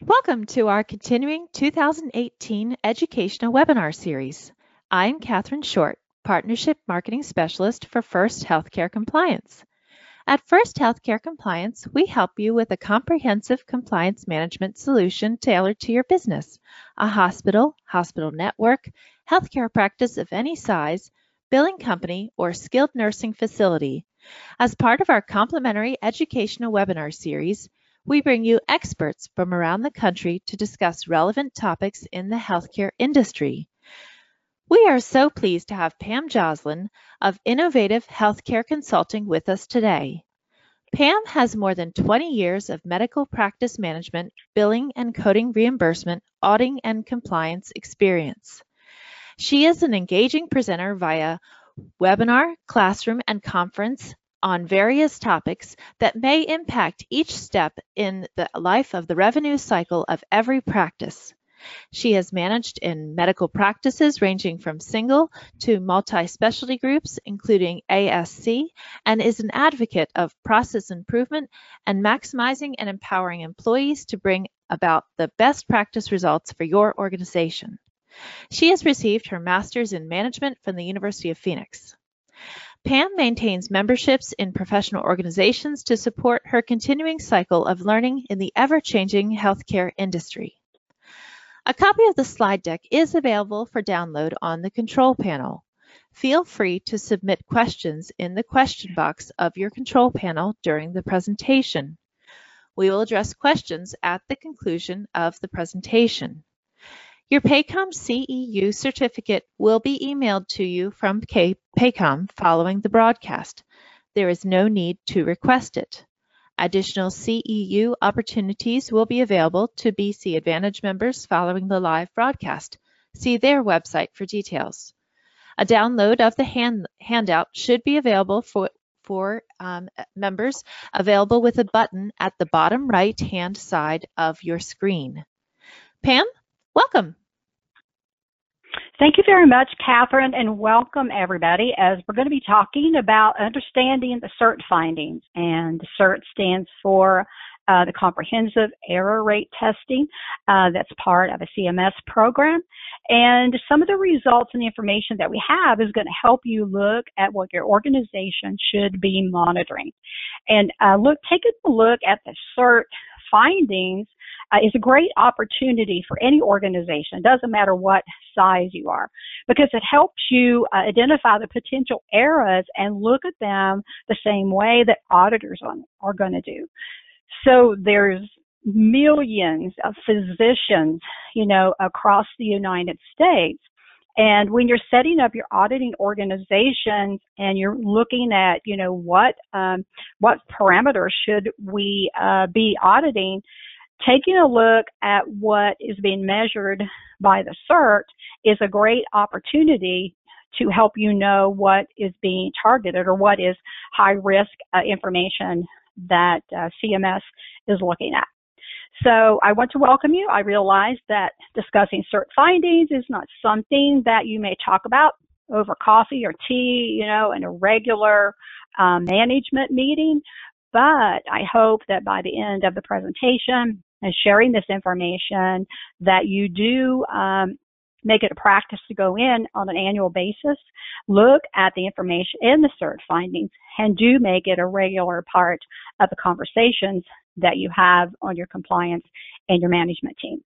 Welcome to our continuing 2018 educational webinar series. I'm Katherine Short, Partnership Marketing Specialist for First Healthcare Compliance. At First Healthcare Compliance, we help you with a comprehensive compliance management solution tailored to your business, a hospital, hospital network, healthcare practice of any size, billing company, or skilled nursing facility. As part of our complimentary educational webinar series, we bring you experts from around the country to discuss relevant topics in the healthcare industry. We are so pleased to have Pam Joslin of Innovative Healthcare Consulting with us today. Pam has more than 20 years of medical practice management, billing and coding reimbursement, auditing and compliance experience. She is an engaging presenter via webinar, classroom, and conference on various topics that may impact each step in the life of the revenue cycle of every practice. She has managed in medical practices ranging from single to multi-specialty groups, including ASC, and is an advocate of process improvement and maximizing and empowering employees to bring about the best practice results for your organization. She has received her master's in management from the University of Phoenix. Pam maintains memberships in professional organizations to support her continuing cycle of learning in the ever-changing healthcare industry. A copy of the slide deck is available for download on the control panel. Feel free to submit questions in the question box of your control panel during the presentation. We will address questions at the conclusion of the presentation. Your Paycom CEU certificate will be emailed to you from Paycom following the broadcast. There is no need to request it. Additional CEU opportunities will be available to BC Advantage members following the live broadcast. See their website for details. A download of the hand, handout should be available for, for um, members, available with a button at the bottom right hand side of your screen. Pam, welcome. Thank you very much, Catherine, and welcome everybody as we're going to be talking about understanding the CERT findings. And CERT stands for uh, the Comprehensive Error Rate Testing. Uh, that's part of a CMS program. And some of the results and the information that we have is going to help you look at what your organization should be monitoring. And uh, look, take a look at the CERT findings uh, is a great opportunity for any organization. Doesn't matter what size you are, because it helps you uh, identify the potential errors and look at them the same way that auditors on, are going to do. So there's millions of physicians, you know, across the United States. And when you're setting up your auditing organizations and you're looking at, you know, what um, what parameters should we uh, be auditing, taking a look at what is being measured by the CERT is a great opportunity to help you know what is being targeted or what is high risk uh, information that uh, CMS is looking at. So I want to welcome you. I realize that discussing CERT findings is not something that you may talk about over coffee or tea, you know, in a regular um, management meeting. But I hope that by the end of the presentation, and sharing this information that you do um, make it a practice to go in on an annual basis, look at the information in the CERT findings, and do make it a regular part of the conversations that you have on your compliance and your management team.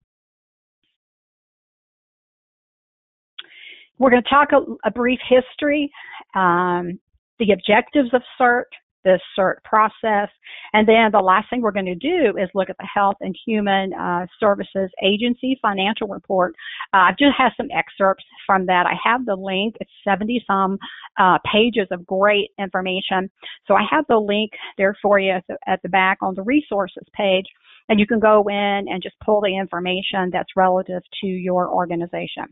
We're going to talk a, a brief history, um, the objectives of CERT, the CERT process. And then the last thing we're going to do is look at the Health and Human uh, Services Agency financial report. Uh, I've just had some excerpts from that. I have the link. It's 70 some uh, pages of great information. So I have the link there for you at the, at the back on the resources page. And you can go in and just pull the information that's relative to your organization.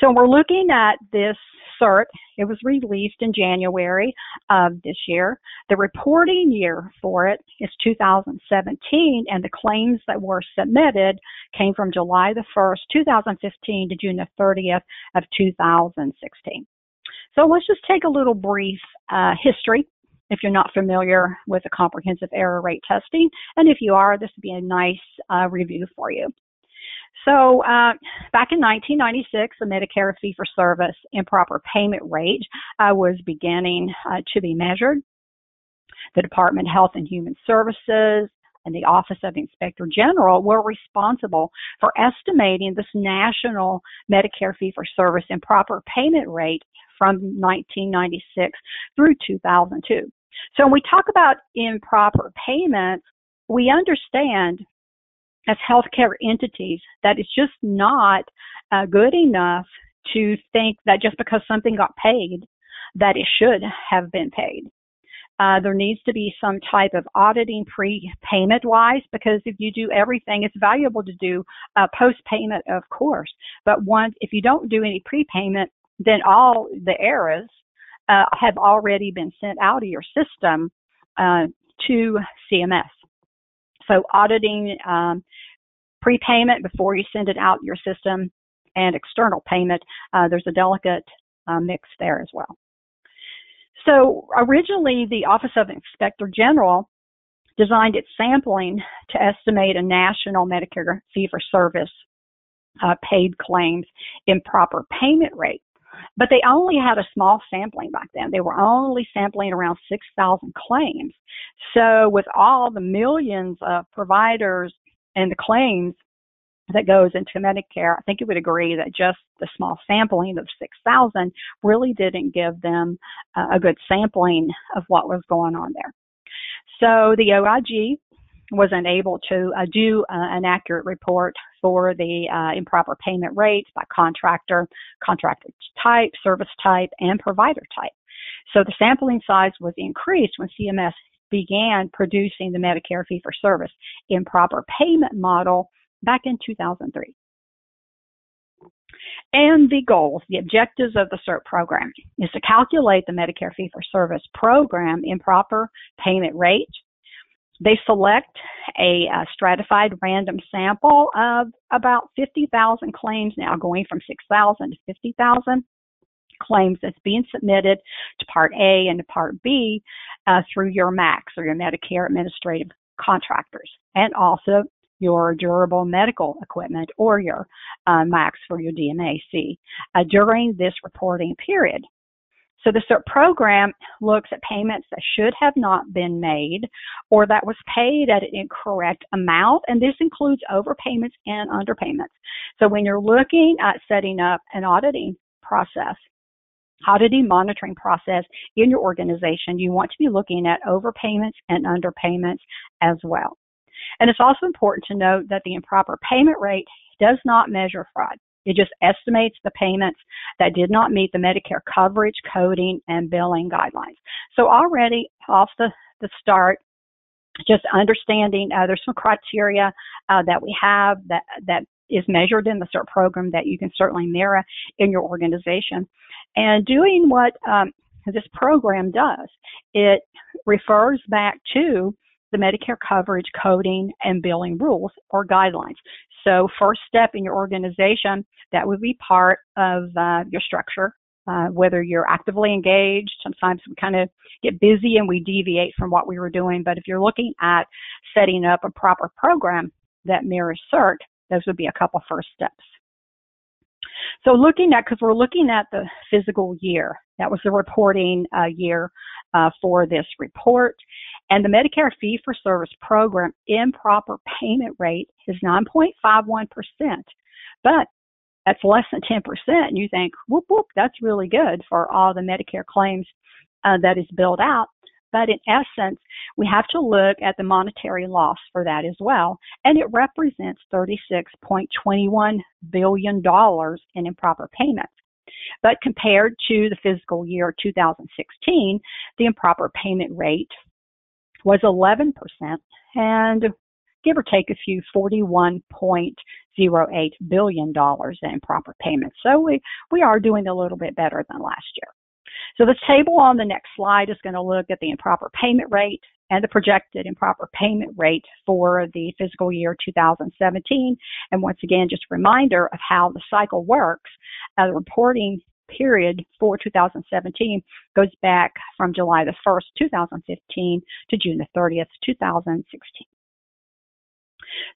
So we're looking at this CERT. It was released in January of this year. The reporting year for it is 2017, and the claims that were submitted came from July the 1st, 2015 to June the 30th of 2016. So let's just take a little brief uh, history if you're not familiar with the comprehensive error rate testing. And if you are, this would be a nice uh, review for you. So uh, back in 1996, the Medicare fee-for-service improper payment rate uh, was beginning uh, to be measured. The Department of Health and Human Services and the Office of the Inspector General were responsible for estimating this national Medicare fee-for-service improper payment rate from 1996 through 2002. So when we talk about improper payments, we understand as healthcare entities that it's just not uh, good enough to think that just because something got paid that it should have been paid. Uh, there needs to be some type of auditing pre-payment wise because if you do everything, it's valuable to do uh, post-payment, of course. But once, if you don't do any prepayment, then all the errors uh, have already been sent out of your system uh, to CMS. So auditing um, prepayment before you send it out your system and external payment, uh, there's a delicate uh, mix there as well. So originally the Office of Inspector General designed its sampling to estimate a national Medicare fee-for-service uh, paid claims improper payment rate. But they only had a small sampling back then. They were only sampling around 6,000 claims. So with all the millions of providers and the claims that goes into Medicare, I think you would agree that just the small sampling of 6,000 really didn't give them a good sampling of what was going on there. So the OIG was unable to uh, do uh, an accurate report for the uh, improper payment rates by contractor, contractor type, service type, and provider type. So the sampling size was increased when CMS began producing the Medicare fee for service improper payment model back in 2003. And the goals, the objectives of the CERT program is to calculate the Medicare fee for service program improper payment rate they select a, a, stratified random sample of about 50,000 claims now, going from 6,000 to 50,000 claims that's being submitted to Part A and to Part B uh, through your MACs or your Medicare Administrative Contractors, and also your durable medical equipment or your uh, for your DMAC uh, during this reporting period. So the CERT program looks at payments that should have not been made or that was paid at an incorrect amount, and this includes overpayments and underpayments. So when you're looking at setting up an auditing process, auditing monitoring process in your organization, you want to be looking at overpayments and underpayments as well. And it's also important to note that the improper payment rate does not measure fraud. It just estimates the payments that did not meet the Medicare coverage, coding, and billing guidelines. So already off the, the start, just understanding uh, there's some criteria uh, that we have that that is measured in the CERT program that you can certainly mirror in your organization. And doing what um, this program does, it refers back to the Medicare coverage coding and billing rules or guidelines. So first step in your organization, that would be part of uh, your structure. Uh, whether you're actively engaged, sometimes we kind of get busy and we deviate from what we were doing. But if you're looking at setting up a proper program that mirrors CERT, those would be a couple first steps. So looking at, because we're looking at the physical year, that was the reporting uh, year uh, for this report. And the Medicare fee for service program improper payment rate is 9.51%. But that's less than 10%. And you think, whoop, whoop, that's really good for all the Medicare claims uh, that is billed out. But in essence, we have to look at the monetary loss for that as well. And it represents $36.21 billion in improper payments. But compared to the fiscal year 2016, the improper payment rate was 11%, and give or take a few, $41.08 billion in improper payments. So we, we are doing a little bit better than last year. So the table on the next slide is going to look at the improper payment rate and the projected improper payment rate for the fiscal year 2017. And once again, just a reminder of how the cycle works. Uh, the reporting period for 2017 goes back from July the 1st, 2015 to June the 30th, 2016.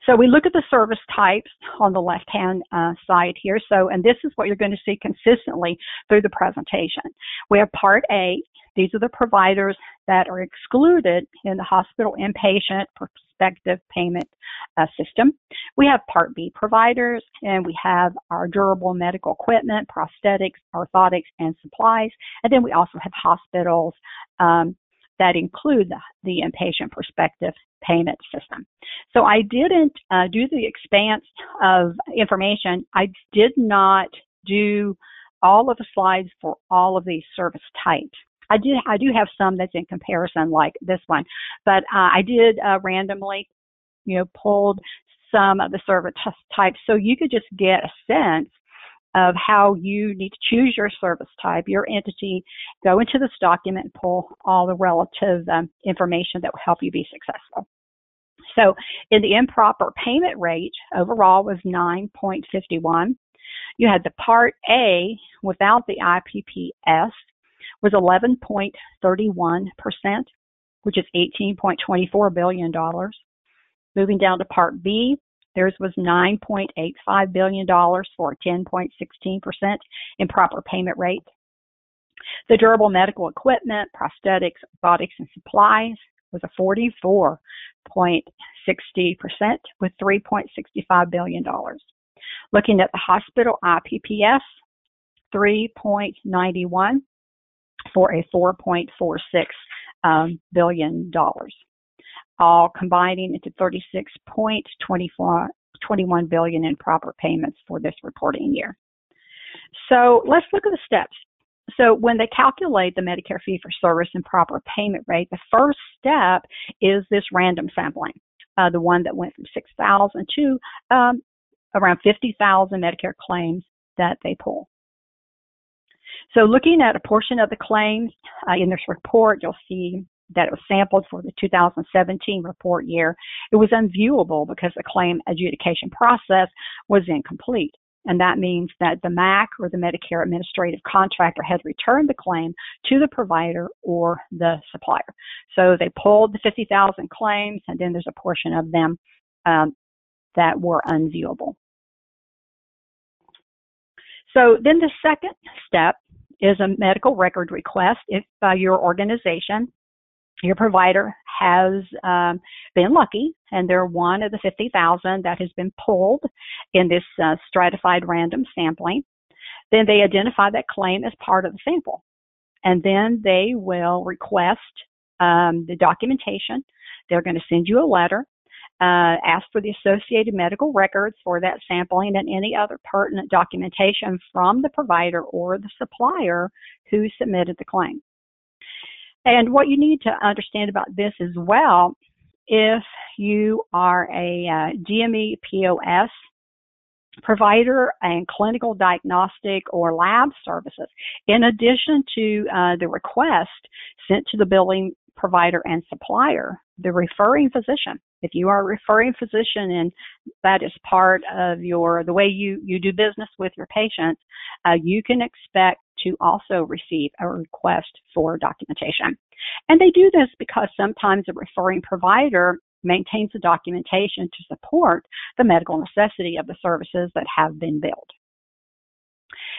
So we look at the service types on the left-hand uh, side here. So, and this is what you're going to see consistently through the presentation. We have Part A. These are the providers that are excluded in the hospital inpatient prospective payment uh, system. We have Part B providers, and we have our durable medical equipment, prosthetics, orthotics, and supplies. And then we also have hospitals um, that include the, the inpatient prospective payment system. So I didn't uh, do the expanse of information. I did not do all of the slides for all of these service types. I did I do have some that's in comparison like this one, but uh, I did uh, randomly, you know, pulled some of the service types so you could just get a sense of how you need to choose your service type, your entity, go into this document and pull all the relative um, information that will help you be successful. So in the improper payment rate overall was 9.51. You had the Part A without the IPPS was 11.31%, which is $18.24 billion. Moving down to Part B, Theirs was $9.85 billion for a 10.16% improper payment rate. The durable medical equipment, prosthetics, orthotics, and supplies was a 44.60% with $3.65 billion. Looking at the hospital IPPS, 3.91 for a 4.46 um, billion dollars all combining into 36.21 billion in proper payments for this reporting year. So let's look at the steps. So when they calculate the Medicare fee for service and proper payment rate, the first step is this random sampling, uh, the one that went from 6,000 to um, around 50,000 Medicare claims that they pull. So looking at a portion of the claims uh, in this report, you'll see that it was sampled for the 2017 report year, it was unviewable because the claim adjudication process was incomplete. And that means that the MAC or the Medicare administrative contractor had returned the claim to the provider or the supplier. So they pulled the 50,000 claims, and then there's a portion of them um, that were unviewable. So then the second step is a medical record request if uh, your organization your provider has um, been lucky and they're one of the 50,000 that has been pulled in this uh, stratified random sampling, then they identify that claim as part of the sample. And then they will request um, the documentation. They're going to send you a letter, uh, ask for the associated medical records for that sampling and any other pertinent documentation from the provider or the supplier who submitted the claim. And what you need to understand about this as well, if you are a uh, DME POS provider and clinical diagnostic or lab services, in addition to uh, the request sent to the billing provider and supplier, the referring physician. If you are a referring physician and that is part of your the way you you do business with your patients, uh, you can expect to also receive a request for documentation. And they do this because sometimes a referring provider maintains the documentation to support the medical necessity of the services that have been billed.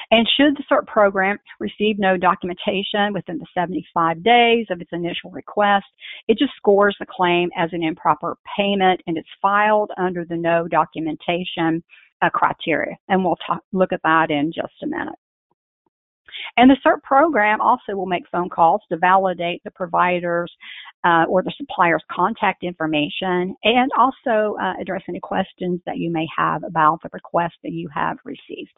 And should the CERT program receive no documentation within the 75 days of its initial request, it just scores the claim as an improper payment and it's filed under the no documentation uh, criteria. And we'll talk, look at that in just a minute. And the CERT program also will make phone calls to validate the provider's uh, or the supplier's contact information and also uh, address any questions that you may have about the request that you have received.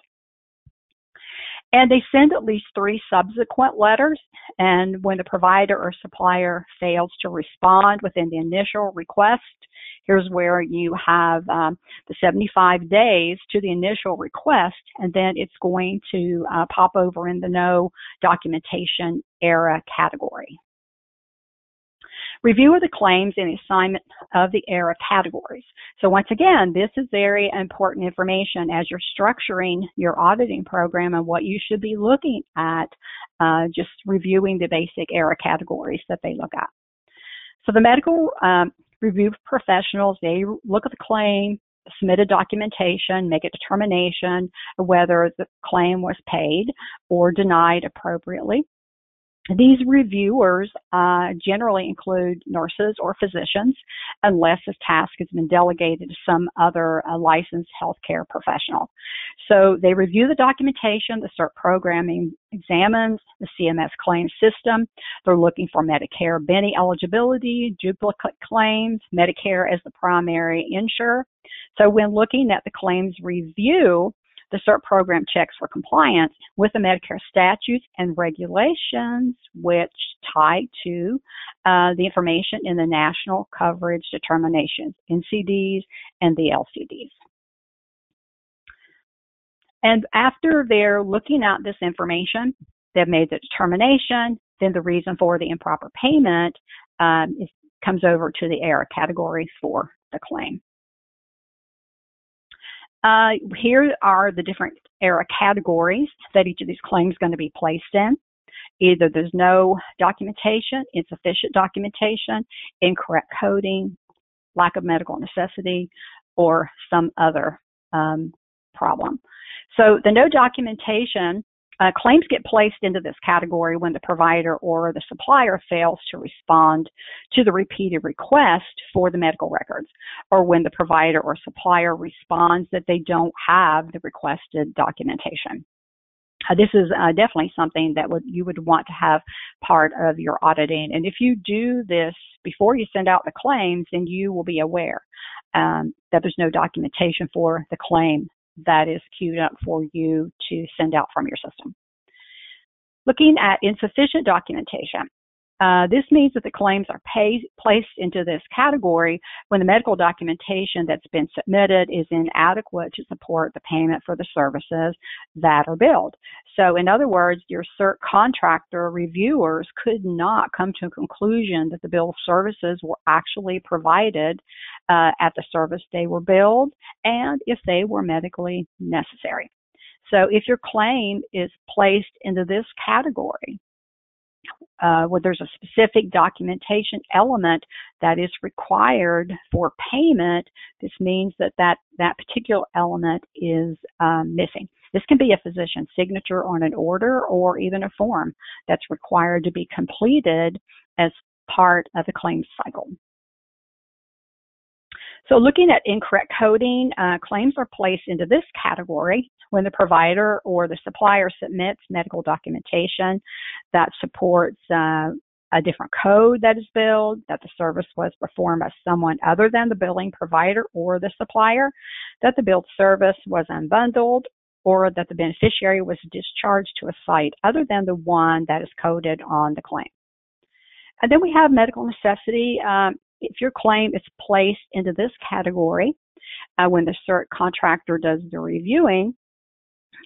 And they send at least three subsequent letters. And when the provider or supplier fails to respond within the initial request, here's where you have um, the 75 days to the initial request, and then it's going to uh, pop over in the no documentation era category. Review of the claims and assignment of the error categories. So once again, this is very important information as you're structuring your auditing program and what you should be looking at, uh, just reviewing the basic error categories that they look at. So the medical um, review professionals, they look at the claim, submitted documentation, make a determination whether the claim was paid or denied appropriately. These reviewers uh, generally include nurses or physicians, unless this task has been delegated to some other uh, licensed healthcare professional. So they review the documentation, the CERT programming examines the CMS claim system. They're looking for Medicare Benny eligibility, duplicate claims, Medicare as the primary insurer. So when looking at the claims review, the CERT program checks for compliance with the Medicare statutes and regulations, which tie to uh, the information in the National Coverage Determinations, NCDs, and the LCDs. And after they're looking at this information, they've made the determination, then the reason for the improper payment um, is, comes over to the error category for the claim. Uh, here are the different ERA categories that each of these claims is going to be placed in. Either there's no documentation, insufficient documentation, incorrect coding, lack of medical necessity, or some other um, problem. So the no documentation uh, claims get placed into this category when the provider or the supplier fails to respond to the repeated request for the medical records, or when the provider or supplier responds that they don't have the requested documentation. Uh, this is uh, definitely something that would, you would want to have part of your auditing. And if you do this before you send out the claims, then you will be aware um, that there's no documentation for the claim that is queued up for you to send out from your system. Looking at insufficient documentation. Uh, this means that the claims are placed into this category when the medical documentation that's been submitted is inadequate to support the payment for the services that are billed. So, in other words, your CERT contractor reviewers could not come to a conclusion that the bill of services were actually provided uh, at the service they were billed and if they were medically necessary. So, if your claim is placed into this category, uh, where there's a specific documentation element that is required for payment, this means that that, that particular element is um, missing. This can be a physician's signature on an order or even a form that's required to be completed as part of the claims cycle. So looking at incorrect coding, uh, claims are placed into this category when the provider or the supplier submits medical documentation that supports uh, a different code that is billed, that the service was performed by someone other than the billing provider or the supplier, that the billed service was unbundled, or that the beneficiary was discharged to a site other than the one that is coded on the claim. And then we have medical necessity. Um, if your claim is placed into this category, uh, when the CERT contractor does the reviewing,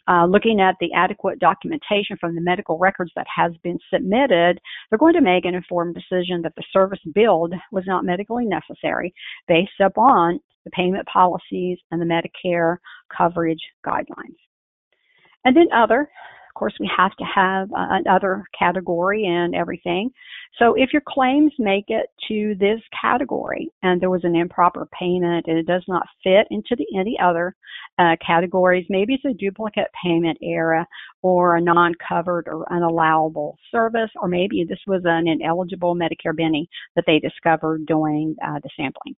uh, looking at the adequate documentation from the medical records that has been submitted, they're going to make an informed decision that the service billed was not medically necessary based upon the payment policies and the Medicare coverage guidelines. And then other, course, we have to have another category and everything. So if your claims make it to this category and there was an improper payment and it does not fit into the, any other uh, categories, maybe it's a duplicate payment error or a non-covered or unallowable service, or maybe this was an ineligible Medicare Benny that they discovered during uh, the sampling.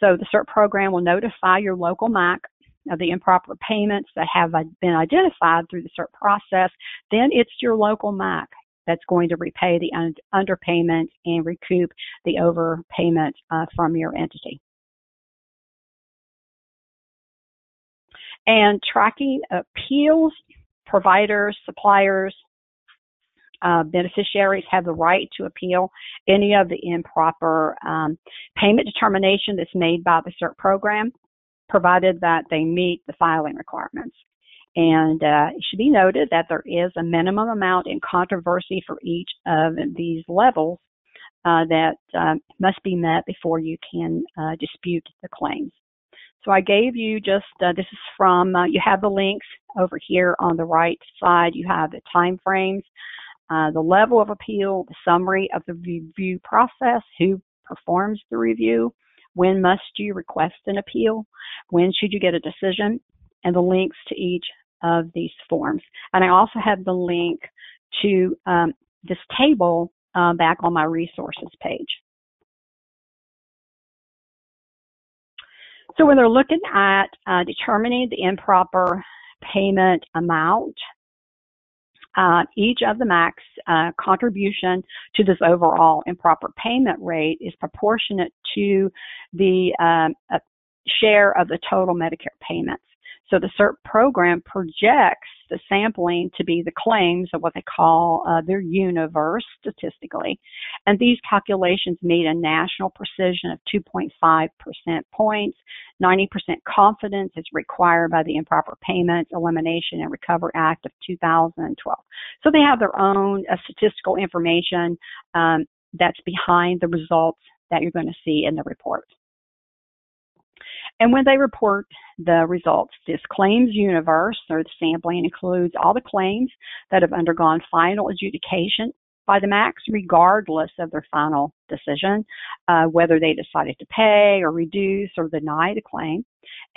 So the CERT program will notify your local MAC of the improper payments that have been identified through the CERT process, then it's your local MAC that's going to repay the underpayment and recoup the overpayment uh, from your entity. And tracking appeals, providers, suppliers, uh, beneficiaries have the right to appeal any of the improper um, payment determination that's made by the CERT program provided that they meet the filing requirements. And uh, it should be noted that there is a minimum amount in controversy for each of these levels uh, that um, must be met before you can uh, dispute the claims. So I gave you just, uh, this is from, uh, you have the links over here on the right side. You have the time frames, uh, the level of appeal, the summary of the review process, who performs the review, when must you request an appeal, when should you get a decision, and the links to each of these forms. And I also have the link to um, this table uh, back on my resources page. So when they're looking at uh, determining the improper payment amount, uh, each of the MAC's uh, contribution to this overall improper payment rate is proportionate to the um, share of the total Medicare payments. So the CERT program projects the sampling to be the claims of what they call uh, their universe statistically. And these calculations meet a national precision of 2.5% points. 90% confidence is required by the Improper Payments Elimination and Recovery Act of 2012. So they have their own uh, statistical information um, that's behind the results that you're going to see in the report. And when they report the results, this claims universe or the sampling includes all the claims that have undergone final adjudication by the MACs, regardless of their final decision, uh, whether they decided to pay or reduce or deny the claim.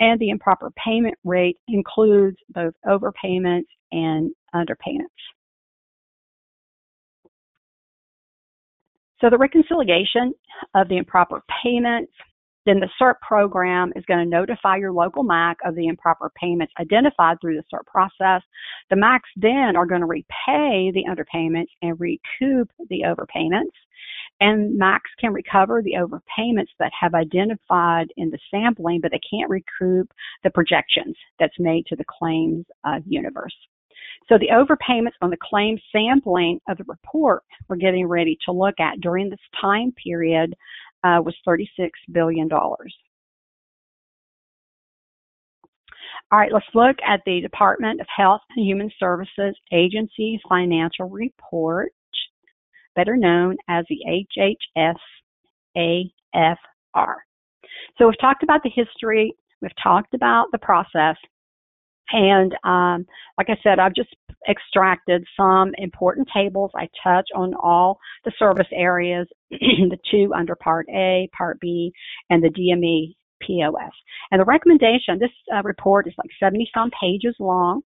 And the improper payment rate includes both overpayments and underpayments. So the reconciliation of the improper payments then the CERT program is going to notify your local MAC of the improper payments identified through the CERT process. The MACs then are going to repay the underpayments and recoup the overpayments. And MACs can recover the overpayments that have identified in the sampling, but they can't recoup the projections that's made to the claims uh, universe. So the overpayments on the claim sampling of the report we're getting ready to look at during this time period uh, was $36 billion. All right, let's look at the Department of Health and Human Services Agency Financial Report, better known as the HHS AFR. So we've talked about the history, we've talked about the process, and um, like I said, I've just extracted some important tables. I touch on all the service areas, the two under Part A, Part B, and the DME POS. And the recommendation, this uh, report is like 70 some pages long,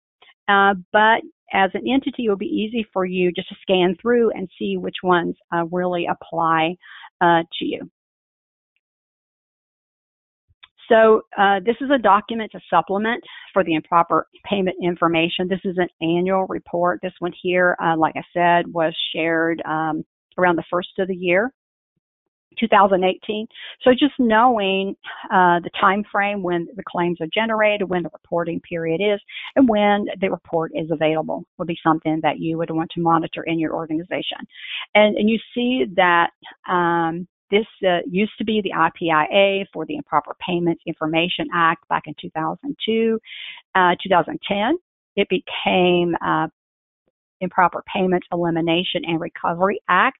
uh, but as an entity, it will be easy for you just to scan through and see which ones uh, really apply uh, to you. So uh, this is a document to supplement for the improper payment information. This is an annual report. This one here, uh, like I said, was shared um, around the first of the year. 2018. So just knowing uh, the time frame when the claims are generated, when the reporting period is, and when the report is available would be something that you would want to monitor in your organization. And, and you see that um, this uh, used to be the IPIA for the Improper Payments Information Act back in 2002. Uh, 2010, it became uh, Improper Payments Elimination and Recovery Act,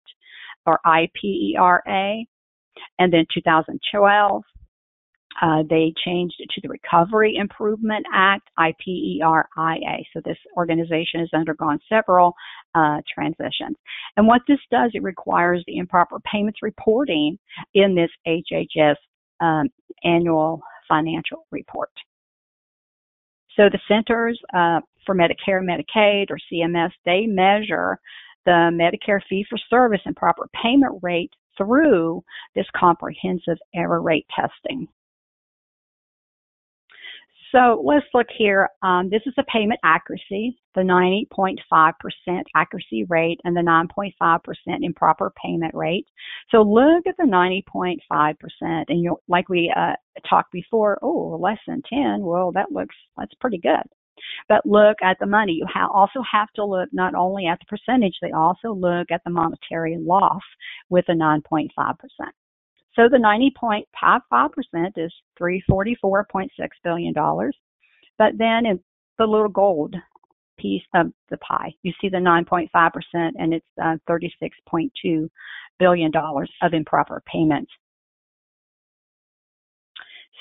or IPERA. And then 2012, uh, they changed it to the Recovery Improvement Act, IPERIA. So this organization has undergone several uh, transitions. And what this does, it requires the improper payments reporting in this HHS um, annual financial report. So the Centers uh, for Medicare and Medicaid, or CMS, they measure the Medicare fee for service and proper payment rate through this comprehensive error rate testing. So let's look here. Um, this is the payment accuracy, the 90.5% accuracy rate and the 9.5% improper payment rate. So look at the 90.5% and you'll, like we uh, talked before, oh, less than 10, well, that looks, that's pretty good. But look at the money. You ha- also have to look not only at the percentage, they also look at the monetary loss with a 9.5%. So the 90.55% is $344.6 billion. But then in the little gold piece of the pie. You see the 9.5% and it's uh, $36.2 billion of improper payments.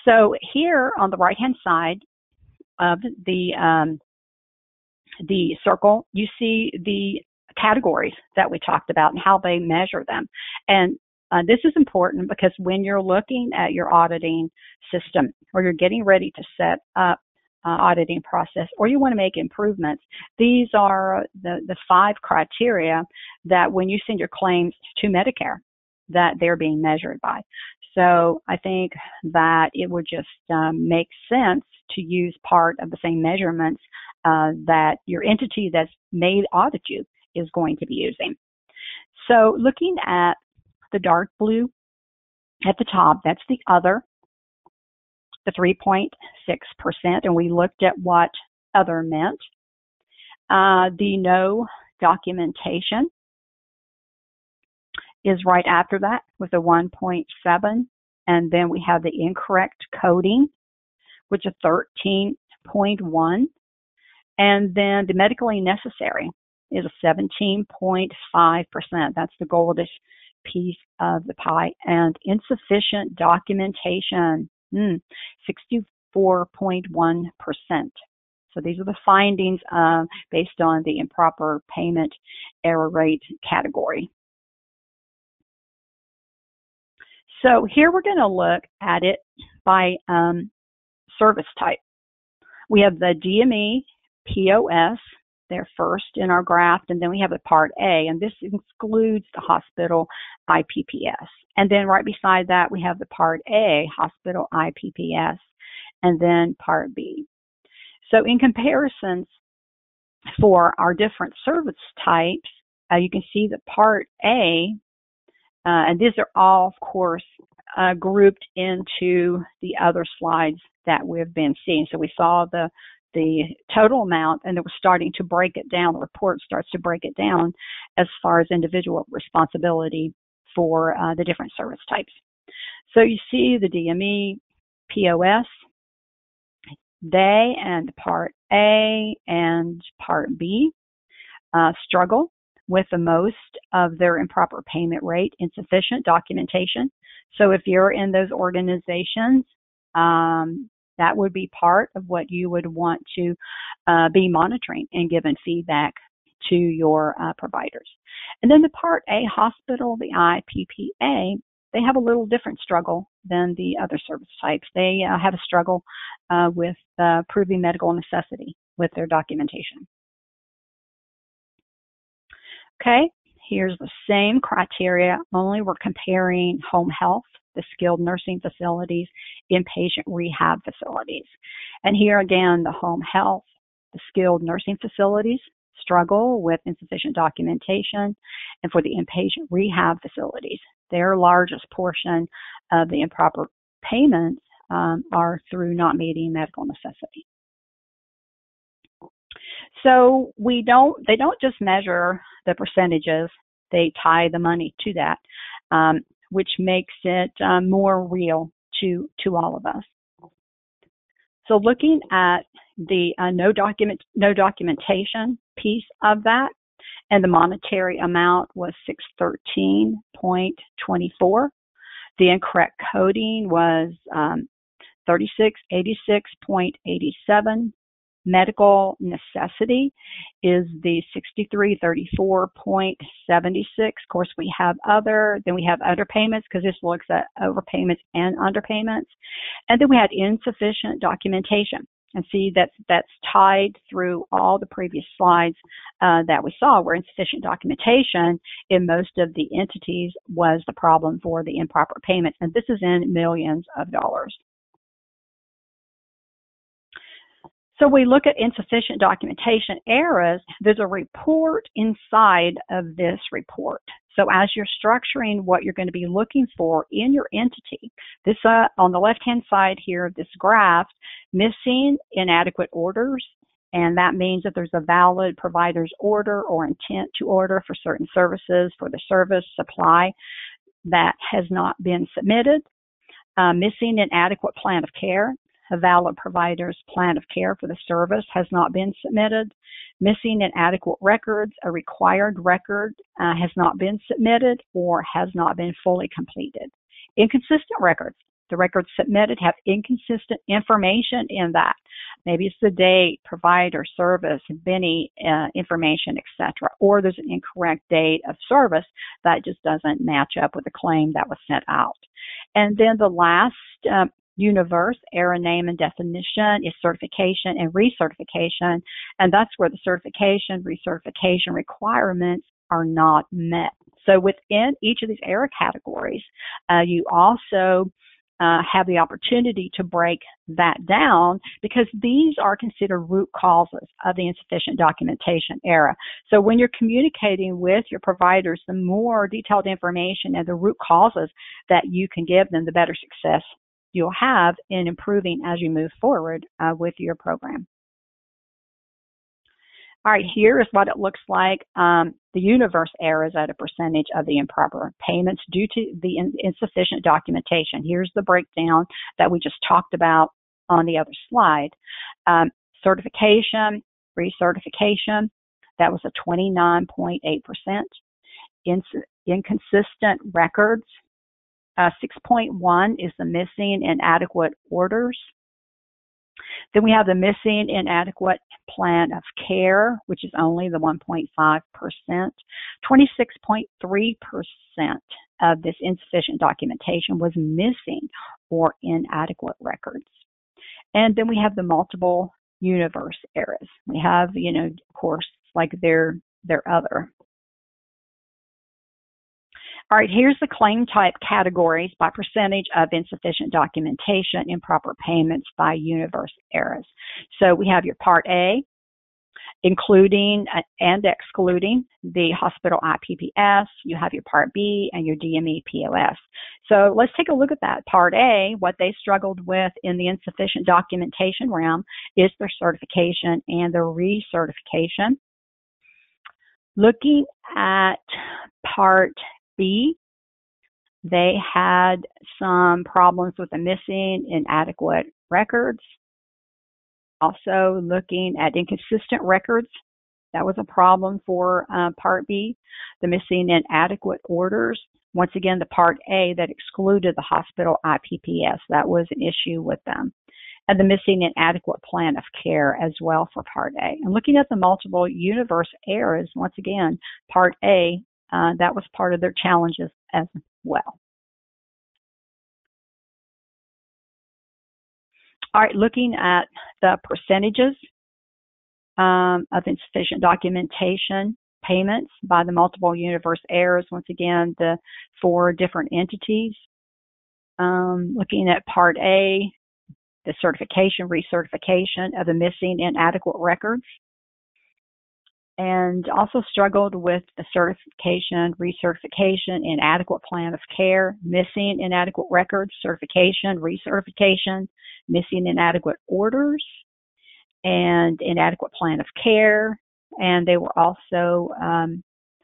So here on the right hand side of the um, the circle, you see the categories that we talked about and how they measure them. And uh, this is important because when you're looking at your auditing system or you're getting ready to set up uh, auditing process or you want to make improvements, these are the, the five criteria that when you send your claims to Medicare that they're being measured by. So I think that it would just um, make sense to use part of the same measurements uh, that your entity that's made audit you is going to be using. So looking at the dark blue at the top, that's the other, the 3.6%, and we looked at what other meant. Uh, the no documentation is right after that with a 1.7, and then we have the incorrect coding, which is 13.1, and then the medically necessary is a 17.5%. That's the goldish piece of the pie. And insufficient documentation, mm, 64.1%. So these are the findings uh, based on the improper payment error rate category. So here we're going to look at it by um, service type. We have the DME POS, there first in our graph, and then we have the Part A, and this excludes the hospital IPPS. And then right beside that, we have the Part A, hospital IPPS, and then Part B. So in comparisons for our different service types, uh, you can see that Part A, uh, and these are all, of course, uh, grouped into the other slides that we've been seeing. So we saw the the total amount and it was starting to break it down. The report starts to break it down as far as individual responsibility for uh, the different service types. So you see the DME, POS, they and Part A and Part B uh, struggle with the most of their improper payment rate, insufficient documentation. So if you're in those organizations, um, that would be part of what you would want to uh, be monitoring and giving feedback to your uh, providers. And then the Part A hospital, the IPPS, they have a little different struggle than the other service types. They uh, have a struggle uh, with uh, proving medical necessity with their documentation. Okay, here's the same criteria, only we're comparing home health the skilled nursing facilities, inpatient rehab facilities. And here again, the home health, the skilled nursing facilities struggle with insufficient documentation, and for the inpatient rehab facilities, their largest portion of the improper payments um, are through not meeting medical necessity. So we don't, they don't just measure the percentages, they tie the money to that. Um, which makes it uh, more real to, to all of us. So looking at the uh, no document no documentation piece of that, and the monetary amount was 613.24. The incorrect coding was um, 3686.87 medical necessity is the 6334.76. Of course, we have other, then we have underpayments because this looks at overpayments and underpayments. And then we had insufficient documentation. And see that's that's tied through all the previous slides uh, that we saw, where insufficient documentation in most of the entities was the problem for the improper payments, and this is in millions of dollars. So we look at insufficient documentation errors. There's a report inside of this report. So as you're structuring what you're going to be looking for in your entity, this uh, on the left-hand side here of this graph, missing inadequate orders, and that means that there's a valid provider's order or intent to order for certain services for the service supply that has not been submitted. Uh, missing an adequate plan of care a valid provider's plan of care for the service has not been submitted. Missing inadequate records, a required record uh, has not been submitted or has not been fully completed. Inconsistent records. The records submitted have inconsistent information in that. Maybe it's the date, provider, service, BINI uh, information, etc. Or there's an incorrect date of service that just doesn't match up with the claim that was sent out. And then the last uh, universe, error name and definition is certification and recertification. And that's where the certification, recertification requirements are not met. So within each of these error categories, uh, you also uh, have the opportunity to break that down because these are considered root causes of the insufficient documentation error. So when you're communicating with your providers, the more detailed information and the root causes that you can give them, the better success you'll have in improving as you move forward uh, with your program. All right, here is what it looks like. Um, the universe errors at a percentage of the improper payments due to the in insufficient documentation. Here's the breakdown that we just talked about on the other slide. Um, certification, recertification, that was a 29.8%. inconsistent records, uh, 6.1 is the missing and inadequate orders. Then we have the missing and inadequate plan of care, which is only the 1.5%. 26.3% of this insufficient documentation was missing or inadequate records. And then we have the multiple universe errors. We have, you know, of course, like their their other all right, here's the claim type categories by percentage of insufficient documentation, improper payments by universe errors. So we have your Part A, including uh, and excluding the hospital IPPS. You have your Part B and your DME POS. So let's take a look at that. Part A, what they struggled with in the insufficient documentation realm is their certification and their recertification. Looking at Part B, they had some problems with the missing inadequate records. Also, looking at inconsistent records, that was a problem for uh, Part B. The missing inadequate orders, once again, the Part A that excluded the hospital IPPS, that was an issue with them. And the missing inadequate plan of care as well for Part A. And looking at the multiple universe errors, once again, Part A uh, that was part of their challenges as well. All right, looking at the percentages um, of insufficient documentation payments by the multiple universe errors, once again, the four different entities. Um, looking at Part A, the certification, recertification of the missing inadequate records and also struggled with the certification, recertification, inadequate plan of care, missing inadequate records, certification, recertification, missing inadequate orders, and inadequate plan of care. And they were also um,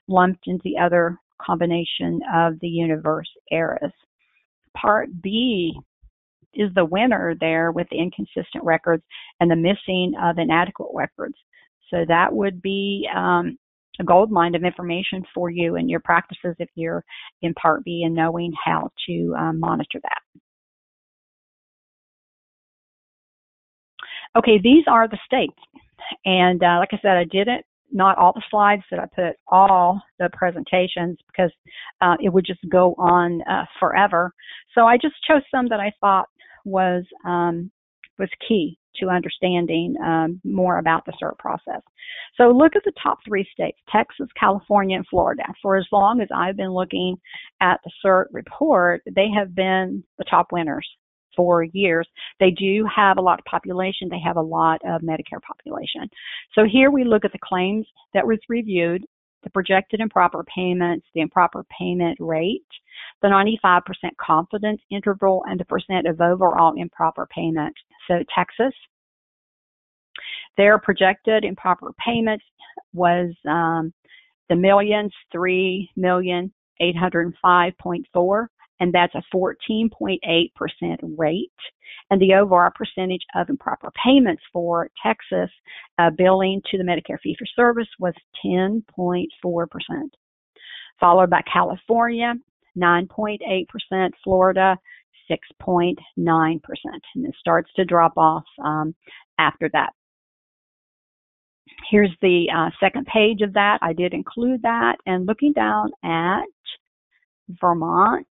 lumped into the other combination of the universe eras. Part B is the winner there with the inconsistent records and the missing of inadequate records. So that would be um, a gold mine of information for you and your practices if you're in Part B and knowing how to um, monitor that. Okay, these are the states. And uh, like I said, I didn't, not all the slides that I put all the presentations because uh, it would just go on uh, forever. So I just chose some that I thought was um, was key to understanding um, more about the CERT process. So look at the top three states, Texas, California, and Florida. For as long as I've been looking at the CERT report, they have been the top winners for years. They do have a lot of population. They have a lot of Medicare population. So here we look at the claims that was reviewed the projected improper payments, the improper payment rate, the 95% confidence interval, and the percent of overall improper payments. So Texas, their projected improper payments was um, the millions, three million eight hundred five point four, and that's a 14.8% rate. And the overall percentage of improper payments for Texas uh, billing to the Medicare fee for service was 10.4%, followed by California, 9.8%, Florida, 6.9%, and it starts to drop off um, after that. Here's the uh, second page of that. I did include that. And looking down at Vermont,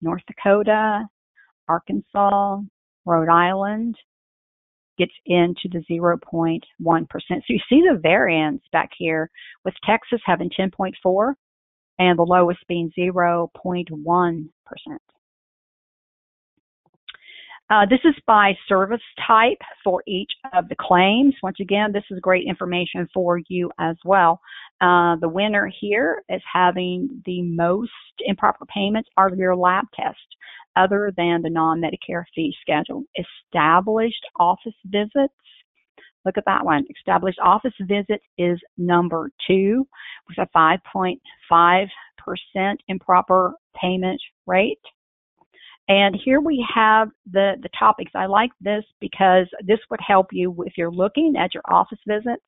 North Dakota, Arkansas, Rhode Island, gets into the 0.1%. So you see the variance back here with Texas having 10.4 and the lowest being 0.1%. Uh, this is by service type for each of the claims. Once again, this is great information for you as well. Uh, the winner here is having the most improper payments are your lab tests other than the non-Medicare fee schedule. Established office visits. Look at that one. Established office visits is number two with a 5.5% improper payment rate. And here we have the, the topics. I like this because this would help you if you're looking at your office visits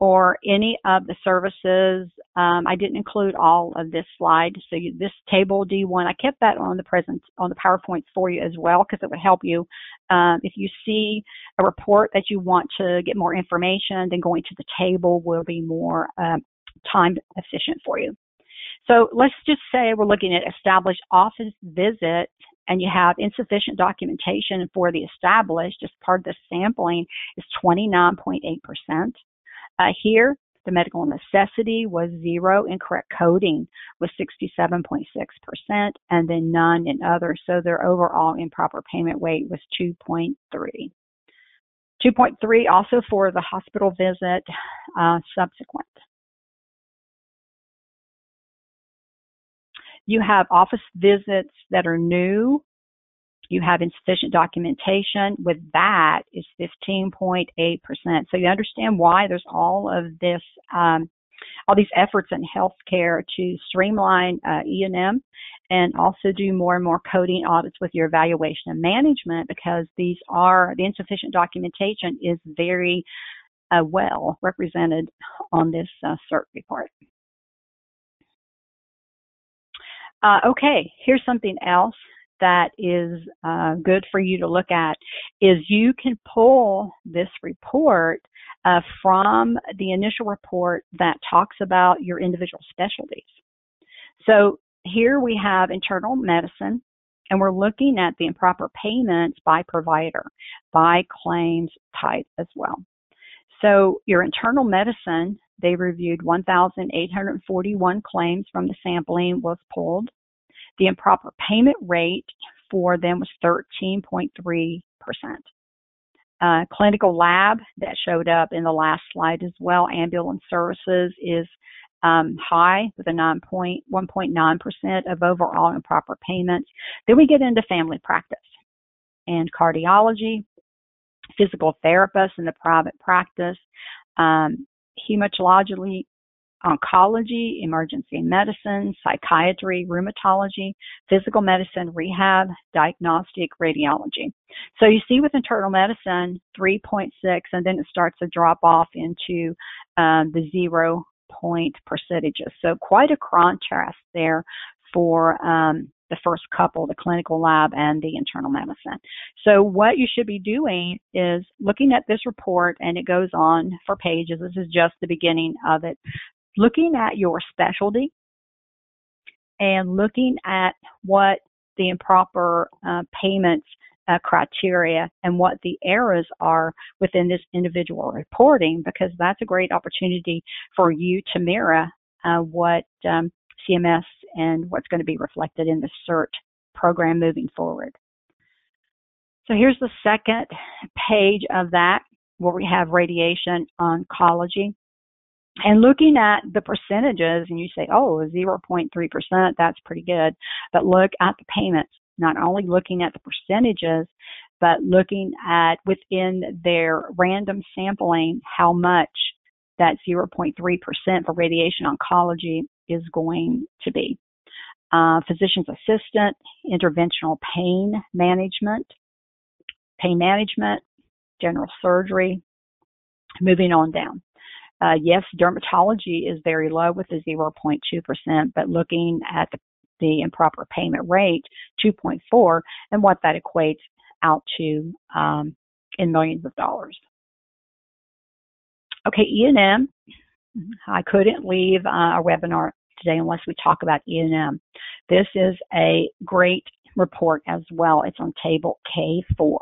or any of the services. Um, I didn't include all of this slide. So you, this table D1, I kept that on the present on the PowerPoint for you as well because it would help you. Um, if you see a report that you want to get more information, then going to the table will be more um, time efficient for you. So let's just say we're looking at established office visit and you have insufficient documentation for the established as part of the sampling is 29.8%. Uh, here, the medical necessity was zero, incorrect coding was 67.6%, and then none in others. So their overall improper payment rate was 2.3. 2.3 also for the hospital visit uh, subsequent. You have office visits that are new. You have insufficient documentation. With that is 15.8%. So you understand why there's all of this, um, all these efforts in healthcare to streamline uh, E&M and also do more and more coding audits with your evaluation and management because these are the insufficient documentation is very uh, well represented on this uh, CERT report. Uh, okay, here's something else that is uh, good for you to look at is you can pull this report uh, from the initial report that talks about your individual specialties. So here we have internal medicine and we're looking at the improper payments by provider, by claims type as well. So your internal medicine, they reviewed 1,841 claims from the sampling was pulled. The improper payment rate for them was 13.3%. Uh, clinical lab that showed up in the last slide as well, ambulance services is um, high with a 9.1.9% of overall improper payments. Then we get into family practice and cardiology, physical therapists in the private practice, um, hematology, oncology, emergency medicine, psychiatry, rheumatology, physical medicine, rehab, diagnostic, radiology. So you see with internal medicine, 3.6, and then it starts to drop off into um, the zero point percentages. So quite a contrast there for um, the first couple, the clinical lab and the internal medicine. So what you should be doing is looking at this report and it goes on for pages. This is just the beginning of it looking at your specialty and looking at what the improper uh, payments uh, criteria and what the errors are within this individual reporting because that's a great opportunity for you to mirror uh, what um, CMS and what's going to be reflected in the CERT program moving forward. So here's the second page of that where we have radiation oncology. And looking at the percentages, and you say, oh, 0.3%, that's pretty good. But look at the payments, not only looking at the percentages, but looking at within their random sampling how much that 0.3% for radiation oncology is going to be. uh, physician's assistant, interventional pain management, pain management, general surgery, moving on down. Uh, yes, dermatology is very low with a 0.2%, but looking at the, the improper payment rate, 2.4, and what that equates out to um, in millions of dollars. Okay, E&M. I couldn't leave uh, our webinar today unless we talk about E&M. This is a great report as well. It's on table K4.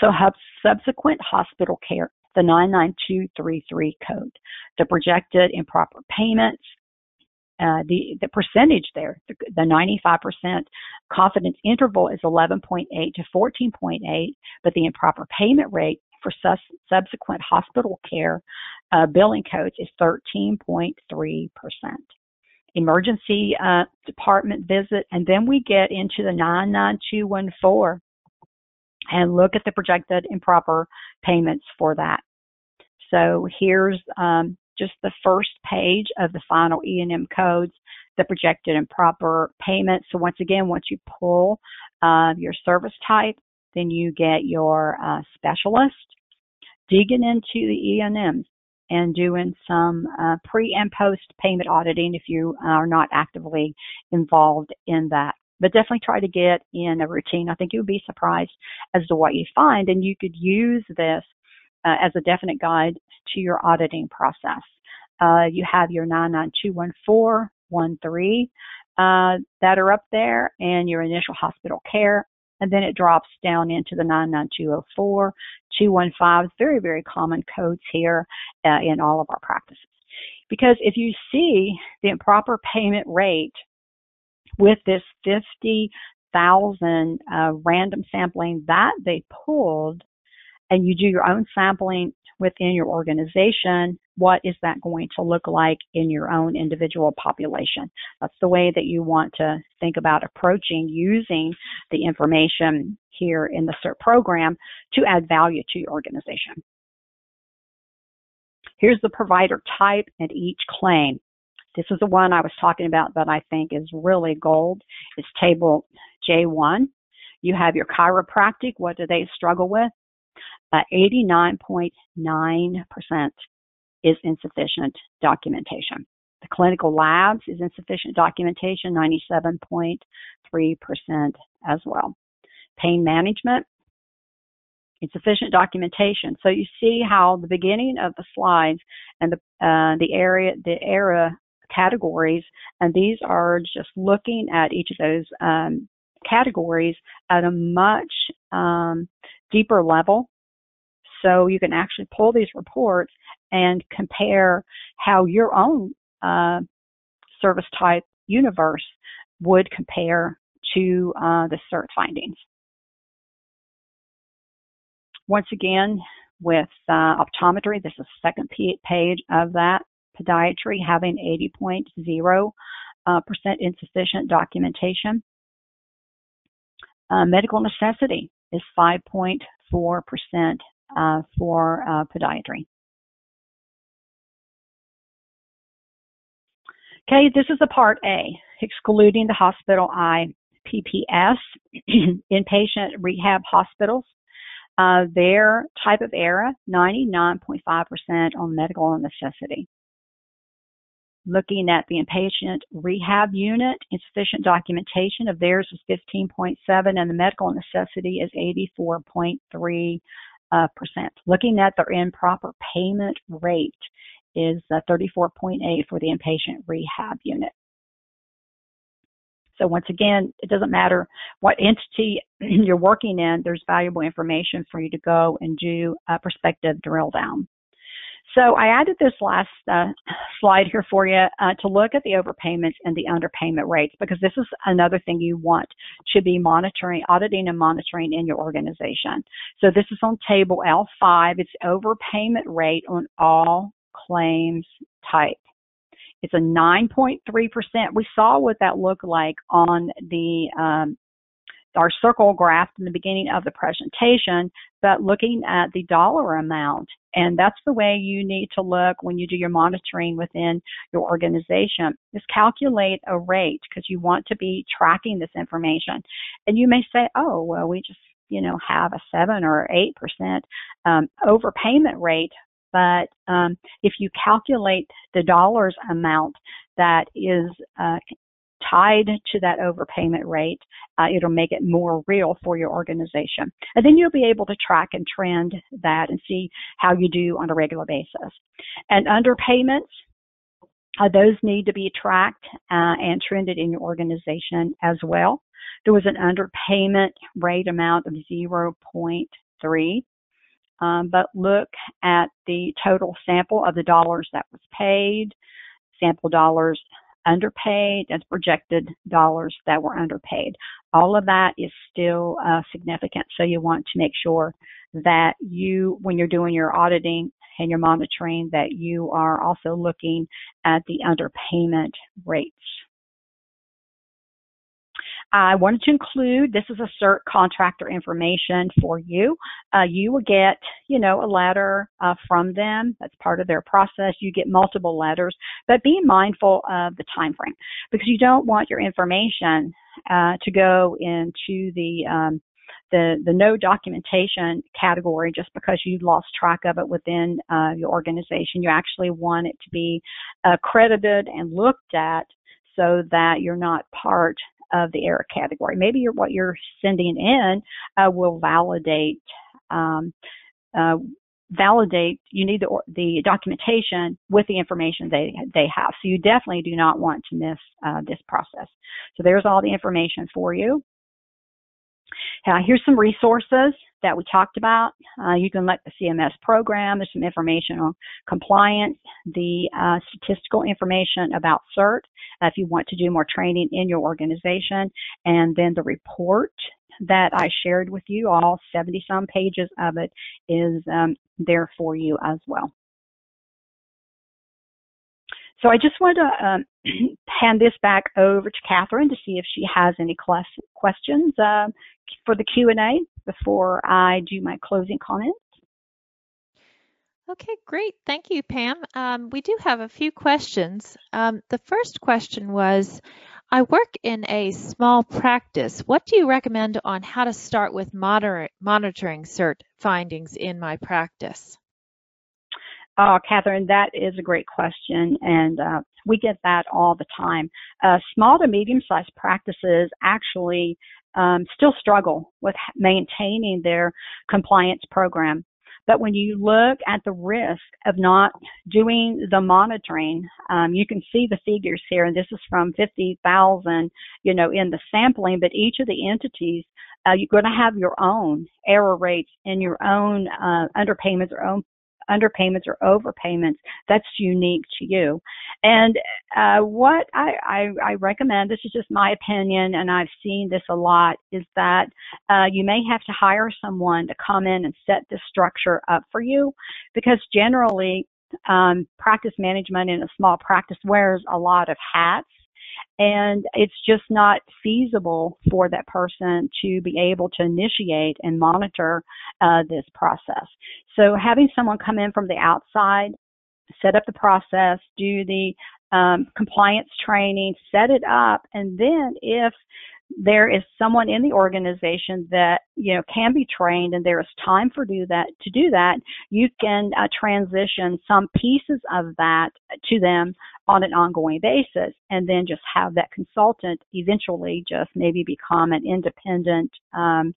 So subsequent hospital care, the 99233 code, the projected improper payments, uh, the, the percentage there, the, the 95% confidence interval is 11.8 to 14.8, but the improper payment rate for sus- subsequent hospital care uh, billing codes is 13.3%. Emergency uh, department visit, and then we get into the 99214 and look at the projected improper payments for that. So here's um, just the first page of the final E&M codes, the projected improper payments. So once again, once you pull uh, your service type, then you get your uh, specialist digging into the E&Ms and doing some uh, pre and post payment auditing if you are not actively involved in that. But definitely try to get in a routine. I think you'll be surprised as to what you find, and you could use this uh, as a definite guide to your auditing process. Uh, you have your 9921413 uh, that are up there, and your initial hospital care and then it drops down into the 99204, 215, very, very common codes here uh, in all of our practices. Because if you see the improper payment rate with this 50,000 uh, random sampling that they pulled, and you do your own sampling within your organization, what is that going to look like in your own individual population? That's the way that you want to think about approaching using the information here in the CERT program to add value to your organization. Here's the provider type and each claim. This is the one I was talking about that I think is really gold. It's table J1. You have your chiropractic. What do they struggle with? Uh, 89.9% is insufficient documentation. The clinical labs is insufficient documentation, 97.3% as well. Pain management, insufficient documentation. So you see how the beginning of the slides and the uh, the area the era categories, and these are just looking at each of those um, categories at a much um, deeper level so you can actually pull these reports and compare how your own uh, service type universe would compare to uh, the CERT findings. Once again, with uh, optometry, this is the second page of that. Podiatry having 80.0% uh, insufficient documentation. Uh, medical necessity is 5.4% uh, for uh, podiatry. Okay, this is the part A, excluding the hospital I PPS, inpatient rehab hospitals. Uh, their type of error, 99.5% on medical necessity. Looking at the inpatient rehab unit, insufficient documentation of theirs is 15.7 and the medical necessity is 84.3 uh, percent. Looking at their improper payment rate is uh, 34.8 for the inpatient rehab unit. So once again, it doesn't matter what entity you're working in, there's valuable information for you to go and do a prospective drill down. So I added this last uh, slide here for you uh, to look at the overpayments and the underpayment rates because this is another thing you want to be monitoring, auditing and monitoring in your organization. So this is on table L5. It's overpayment rate on all claims type. It's a 9.3%. We saw what that looked like on the um, our circle graph in the beginning of the presentation, but looking at the dollar amount. And that's the way you need to look when you do your monitoring within your organization is calculate a rate because you want to be tracking this information. And you may say, oh, well, we just, you know, have a seven or eight percent um, overpayment rate. But um, if you calculate the dollars amount that is uh, tied to that overpayment rate, uh, it'll make it more real for your organization. And then you'll be able to track and trend that and see how you do on a regular basis. And underpayments, uh, those need to be tracked uh, and trended in your organization as well. There was an underpayment rate amount of 0.3. Um, but look at the total sample of the dollars that was paid, sample dollars underpaid and projected dollars that were underpaid. All of that is still uh, significant. So you want to make sure that you, when you're doing your auditing and your monitoring, that you are also looking at the underpayment rates. I wanted to include this is a CERT contractor information for you. Uh, you will get, you know, a letter uh, from them. That's part of their process. You get multiple letters, but be mindful of the time frame because you don't want your information uh, to go into the um, the, the no documentation category just because you lost track of it within uh, your organization. You actually want it to be accredited and looked at so that you're not part of the error category. Maybe what you're sending in uh, will validate um, uh, validate. You need the the documentation with the information they they have. So you definitely do not want to miss uh, this process. So there's all the information for you. Here's some resources that we talked about. Uh, you can look at the CMS program. There's some information on compliance, the uh, statistical information about CERT uh, if you want to do more training in your organization, and then the report that I shared with you, all 70 some pages of it is um, there for you as well. So I just want to um, hand this back over to Catherine to see if she has any questions uh, for the Q&A before I do my closing comments. Okay, great. Thank you, Pam. Um, we do have a few questions. Um, the first question was, I work in a small practice. What do you recommend on how to start with monitoring CERT findings in my practice? Oh, Catherine, that is a great question, and uh, we get that all the time. Uh, small to medium-sized practices actually um, still struggle with maintaining their compliance program. But when you look at the risk of not doing the monitoring, um, you can see the figures here, and this is from 50,000, you know, in the sampling, but each of the entities, uh, you're going to have your own error rates and your own uh, underpayments or own underpayments or overpayments that's unique to you. And uh, what I, I, I, recommend, this is just my opinion, and I've seen this a lot, is that uh, you may have to hire someone to come in and set this structure up for you because generally um, practice management in a small practice wears a lot of hats and it's just not feasible for that person to be able to initiate and monitor uh, this process. So having someone come in from the outside, set up the process, do the um, compliance training, set it up, and then if there is someone in the organization that you know can be trained and there is time for do that to do that you can uh, transition some pieces of that to them on an ongoing basis and then just have that consultant eventually just maybe become an independent um,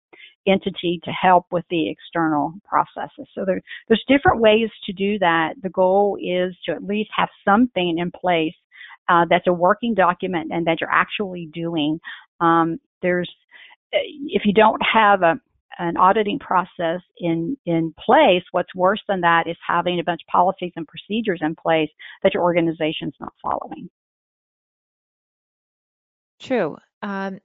entity to help with the external processes. So there, there's different ways to do that. The goal is to at least have something in place uh, that's a working document and that you're actually doing um, there's if you don't have a an auditing process in in place, what's worse than that is having a bunch of policies and procedures in place that your organization's not following. True. Um,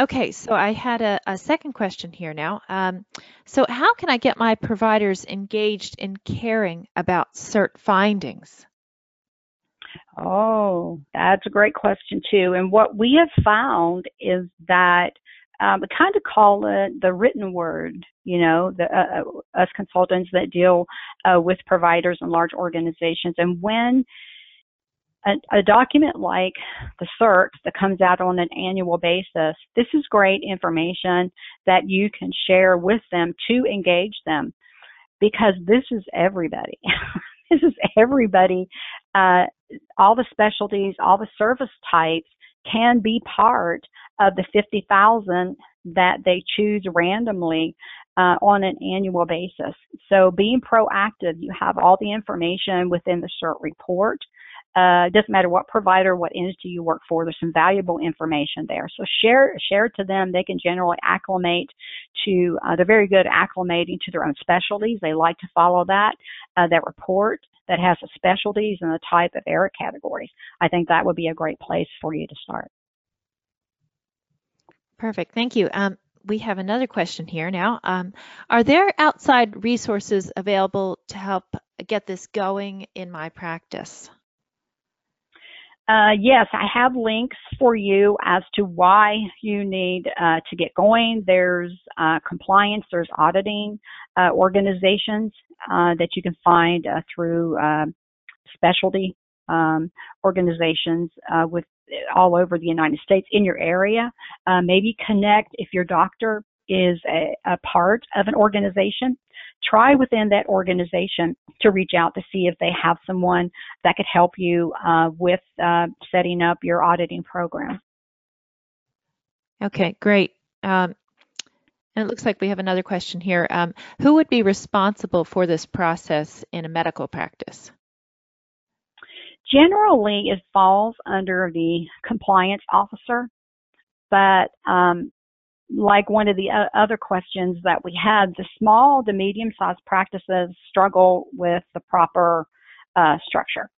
okay, so I had a, a, second question here now. Um, so how can I get my providers engaged in caring about CERT findings? Oh, that's a great question too. And what we have found is that um, we kind of call it the written word. You know, the, uh, uh, us consultants that deal uh, with providers and large organizations, and when a, a, document like the CERT that comes out on an annual basis, this is great information that you can share with them to engage them because this is everybody. this is everybody. Uh, all the specialties, all the service types can be part of the 50,000 that they choose randomly uh, on an annual basis. So being proactive, you have all the information within the CERT report. Uh, doesn't matter what provider, what entity you work for. There's some valuable information there. So share share to them. They can generally acclimate to. Uh, they're very good acclimating to their own specialties. They like to follow that uh, that report that has the specialties and the type of error categories. I think that would be a great place for you to start. Perfect. Thank you. Um, we have another question here now. Um, are there outside resources available to help get this going in my practice? Uh, yes, I have links for you as to why you need uh, to get going. There's uh, compliance, there's auditing uh, organizations uh, that you can find uh, through specialty um, organizations with all over the United States in your area. maybe connect if your doctor is a, a part of an organization try within that organization to reach out to see if they have someone that could help you uh, with uh, setting up your auditing program. Okay, great. Um, and it looks like we have another question here. Um, who would be responsible for this process in a medical practice? Generally, it falls under the compliance officer, but um, like one of the other questions that we had, the small to medium sized practices struggle with the proper uh, structure.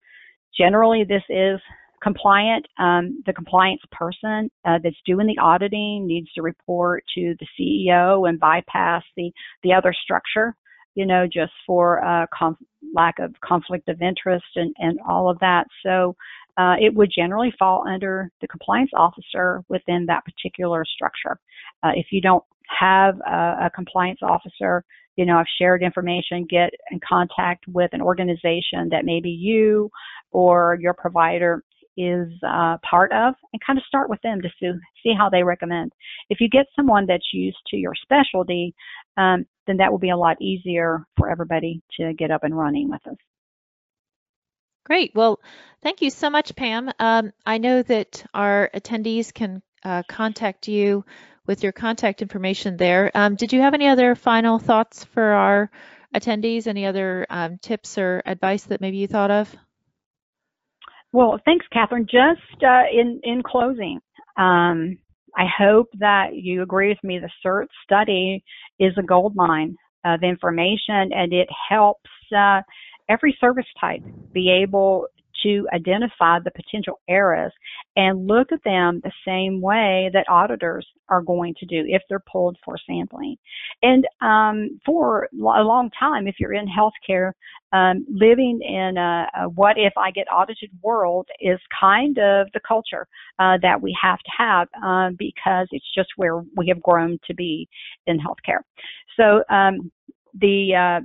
Generally, this is compliant. Um, the compliance person uh, that's doing the auditing needs to report to the CEO and bypass the, the other structure, you know, just for uh, conf- lack of conflict of interest and, and all of that. So uh, it would generally fall under the compliance officer within that particular structure. Uh, if you don't have a, a, compliance officer, you know, I've shared information, get in contact with an organization that maybe you or your provider is uh, part of and kind of start with them to see, see how they recommend. If you get someone that's used to your specialty, um, then that will be a lot easier for everybody to get up and running with us. Great. Well, thank you so much, Pam. Um, I know that our attendees can uh, contact you with your contact information there. Um, did you have any other final thoughts for our attendees? Any other um, tips or advice that maybe you thought of? Well, thanks, Catherine. Just uh, in in closing, um, I hope that you agree with me. The CERT study is a gold mine of information, and it helps uh, every service type be able to identify the potential errors and look at them the same way that auditors are going to do if they're pulled for sampling. And um, for a long time, if you're in healthcare, um, living in a, a, what if I get audited world is kind of the culture uh, that we have to have um, because it's just where we have grown to be in healthcare. So um, the uh,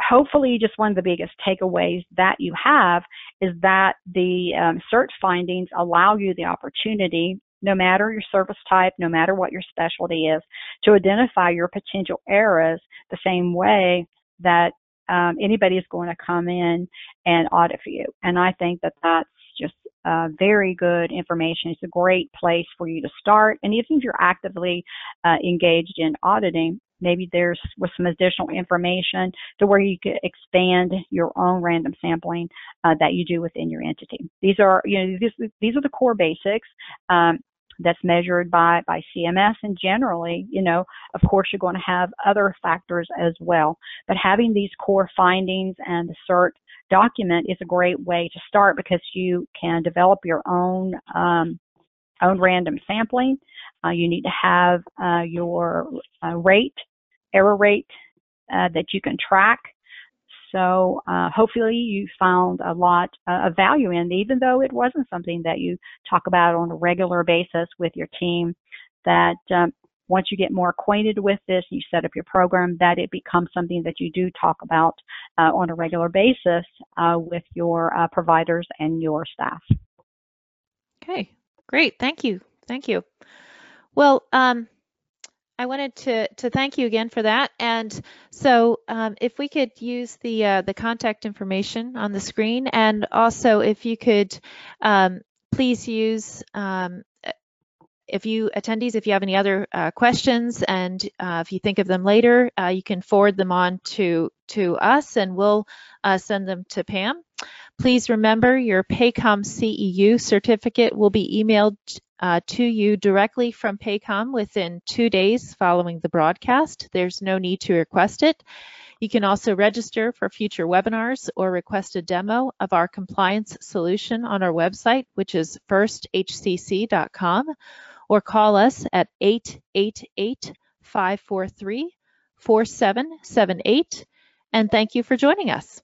hopefully just one of the biggest takeaways that you have is that the um, CERT findings allow you the opportunity no matter your service type, no matter what your specialty is, to identify your potential errors the same way that um, anybody is going to come in and audit for you. And I think that that's just uh, very good information. It's a great place for you to start. And even if you're actively uh, engaged in auditing, maybe there's with some additional information to where you could expand your own random sampling uh, that you do within your entity. These are, you know, these, these are the core basics. Um, that's measured by by CMS and generally, you know, of course you're going to have other factors as well. But having these core findings and the CERT document is a great way to start because you can develop your own um, own random sampling. Uh, you need to have uh, your uh, rate, error rate uh, that you can track. So uh, hopefully you found a lot uh, of value in, even though it wasn't something that you talk about on a regular basis with your team. that um, once you get more acquainted with this, you set up your program, that it becomes something that you do talk about uh, on a regular basis uh, with your uh, providers and your staff. Okay, great. Thank you. Thank you. Well, um, I wanted to to thank you again for that. And so, um, if we could use the uh, the contact information on the screen, and also if you could um, please use um, if you attendees, if you have any other uh, questions and uh, if you think of them later, uh, you can forward them on to, to us and we'll uh, send them to Pam. Please remember your Paycom CEU certificate will be emailed uh, to you directly from Paycom within two days following the broadcast. There's no need to request it. You can also register for future webinars or request a demo of our compliance solution on our website, which is firsthcc.com or call us at 888-543-4778. And thank you for joining us.